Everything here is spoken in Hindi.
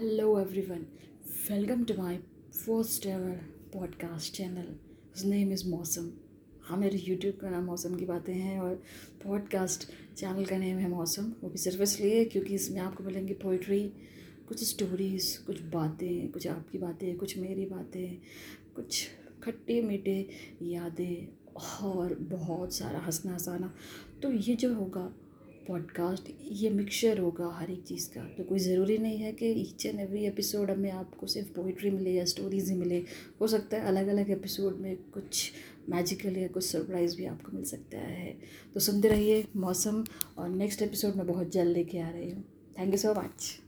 Hello everyone, welcome to my first ever podcast channel. His name is मौसम हाँ मेरे यूट्यूब का नाम मौसम की बातें हैं और पॉडकास्ट चैनल का नेम है मौसम वो भी सिर्फ़ इसलिए क्योंकि इसमें आपको मिलेंगी पोइट्री कुछ स्टोरीज़ कुछ बातें कुछ आपकी बातें कुछ मेरी बातें कुछ खट्टे मीठे यादें और बहुत सारा हंसना हंसाना तो ये जो होगा पॉडकास्ट ये मिक्सचर होगा हर एक चीज़ का। तो कोई ज़रूरी नहीं है कि ईच एंड एवरी एपिसोड में आपको सिर्फ़ पोइट्री मिले या स्टोरीज़ ही मिले। हो सकता है अलग अलग एपिसोड में कुछ मैजिकल या कुछ सरप्राइज़ भी आपको मिल सकता है। तो सुनते रहिए मौसम और नेक्स्ट एपिसोड में बहुत जल्द लेके आ रही हूँ। Thank you so much